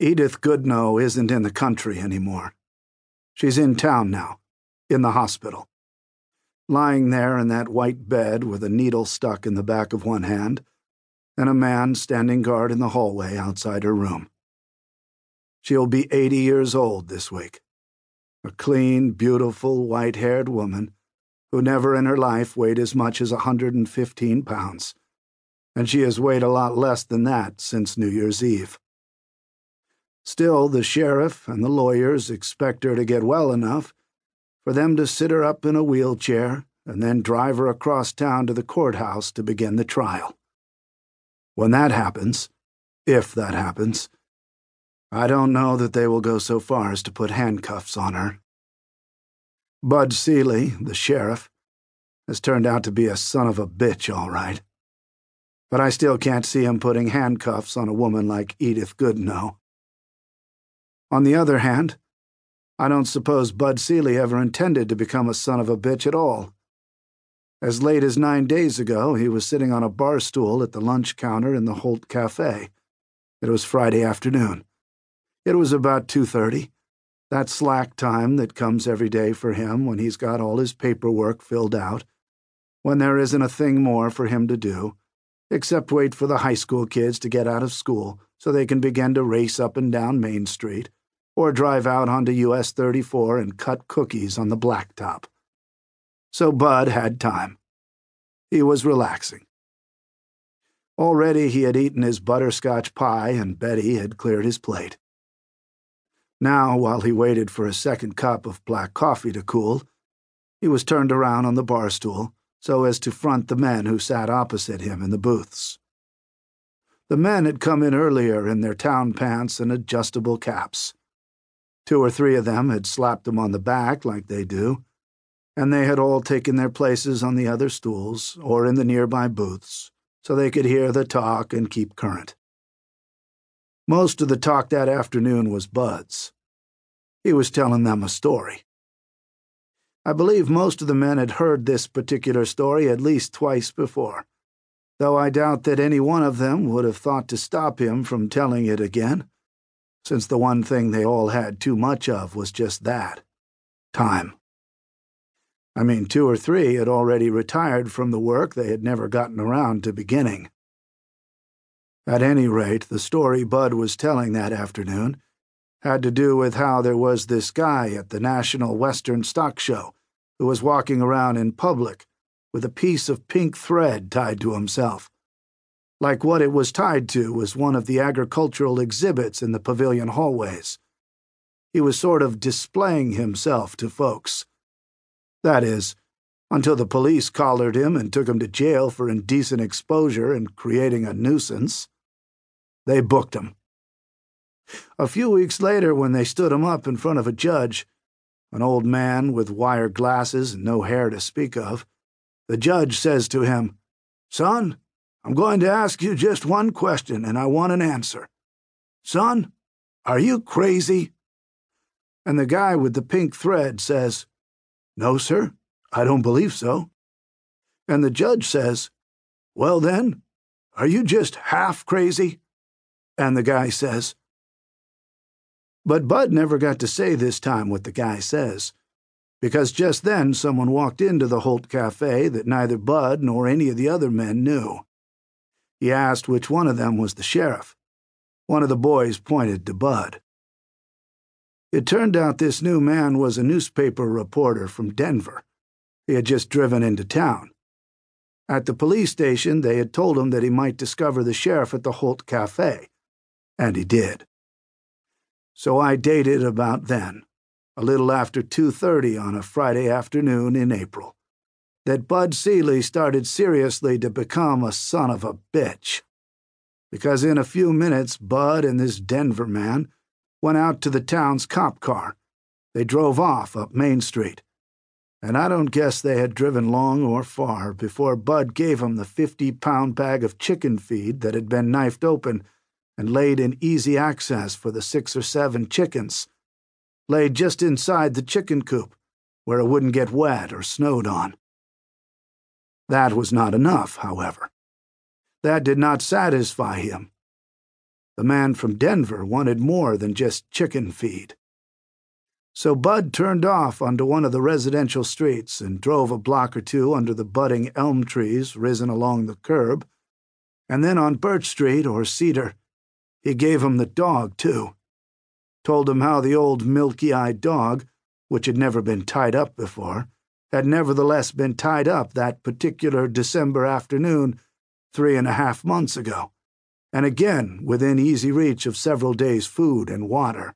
Edith Goodnough isn't in the country anymore. She's in town now, in the hospital. Lying there in that white bed with a needle stuck in the back of one hand, and a man standing guard in the hallway outside her room. She'll be 80 years old this week. A clean, beautiful, white haired woman who never in her life weighed as much as a 115 pounds, and she has weighed a lot less than that since New Year's Eve. Still, the sheriff and the lawyers expect her to get well enough for them to sit her up in a wheelchair and then drive her across town to the courthouse to begin the trial. When that happens, if that happens, I don't know that they will go so far as to put handcuffs on her. Bud Sealy, the sheriff, has turned out to be a son of a bitch, all right. But I still can't see him putting handcuffs on a woman like Edith Goodnough. On the other hand, I don't suppose Bud Sealy ever intended to become a son of a bitch at all. As late as nine days ago, he was sitting on a bar stool at the lunch counter in the Holt Cafe. It was Friday afternoon. It was about 2.30, that slack time that comes every day for him when he's got all his paperwork filled out, when there isn't a thing more for him to do, except wait for the high school kids to get out of school so they can begin to race up and down Main Street, or drive out onto US 34 and cut cookies on the blacktop. So Bud had time. He was relaxing. Already he had eaten his butterscotch pie, and Betty had cleared his plate. Now, while he waited for a second cup of black coffee to cool, he was turned around on the bar stool so as to front the men who sat opposite him in the booths. The men had come in earlier in their town pants and adjustable caps. Two or three of them had slapped them on the back like they do, and they had all taken their places on the other stools or in the nearby booths so they could hear the talk and keep current. Most of the talk that afternoon was Bud's. He was telling them a story. I believe most of the men had heard this particular story at least twice before, though I doubt that any one of them would have thought to stop him from telling it again, since the one thing they all had too much of was just that time. I mean, two or three had already retired from the work they had never gotten around to beginning. At any rate, the story Bud was telling that afternoon had to do with how there was this guy at the National Western Stock Show who was walking around in public with a piece of pink thread tied to himself. Like what it was tied to was one of the agricultural exhibits in the pavilion hallways. He was sort of displaying himself to folks. That is, until the police collared him and took him to jail for indecent exposure and creating a nuisance. They booked him. A few weeks later, when they stood him up in front of a judge, an old man with wire glasses and no hair to speak of, the judge says to him, Son, I'm going to ask you just one question, and I want an answer. Son, are you crazy? And the guy with the pink thread says, No, sir, I don't believe so. And the judge says, Well, then, are you just half crazy? And the guy says, But Bud never got to say this time what the guy says, because just then someone walked into the Holt Cafe that neither Bud nor any of the other men knew. He asked which one of them was the sheriff. One of the boys pointed to Bud. It turned out this new man was a newspaper reporter from Denver. He had just driven into town. At the police station, they had told him that he might discover the sheriff at the Holt Cafe and he did. So I dated about then, a little after 2:30 on a Friday afternoon in April, that Bud Sealy started seriously to become a son of a bitch. Because in a few minutes Bud and this Denver man went out to the town's cop car. They drove off up Main Street. And I don't guess they had driven long or far before Bud gave him the 50 pound bag of chicken feed that had been knifed open and laid in easy access for the six or seven chickens, laid just inside the chicken coop, where it wouldn't get wet or snowed on. That was not enough, however. That did not satisfy him. The man from Denver wanted more than just chicken feed. So Bud turned off onto one of the residential streets and drove a block or two under the budding elm trees risen along the curb. And then on Birch Street or Cedar, he gave him the dog, too. Told him how the old milky eyed dog, which had never been tied up before, had nevertheless been tied up that particular December afternoon three and a half months ago, and again within easy reach of several days' food and water.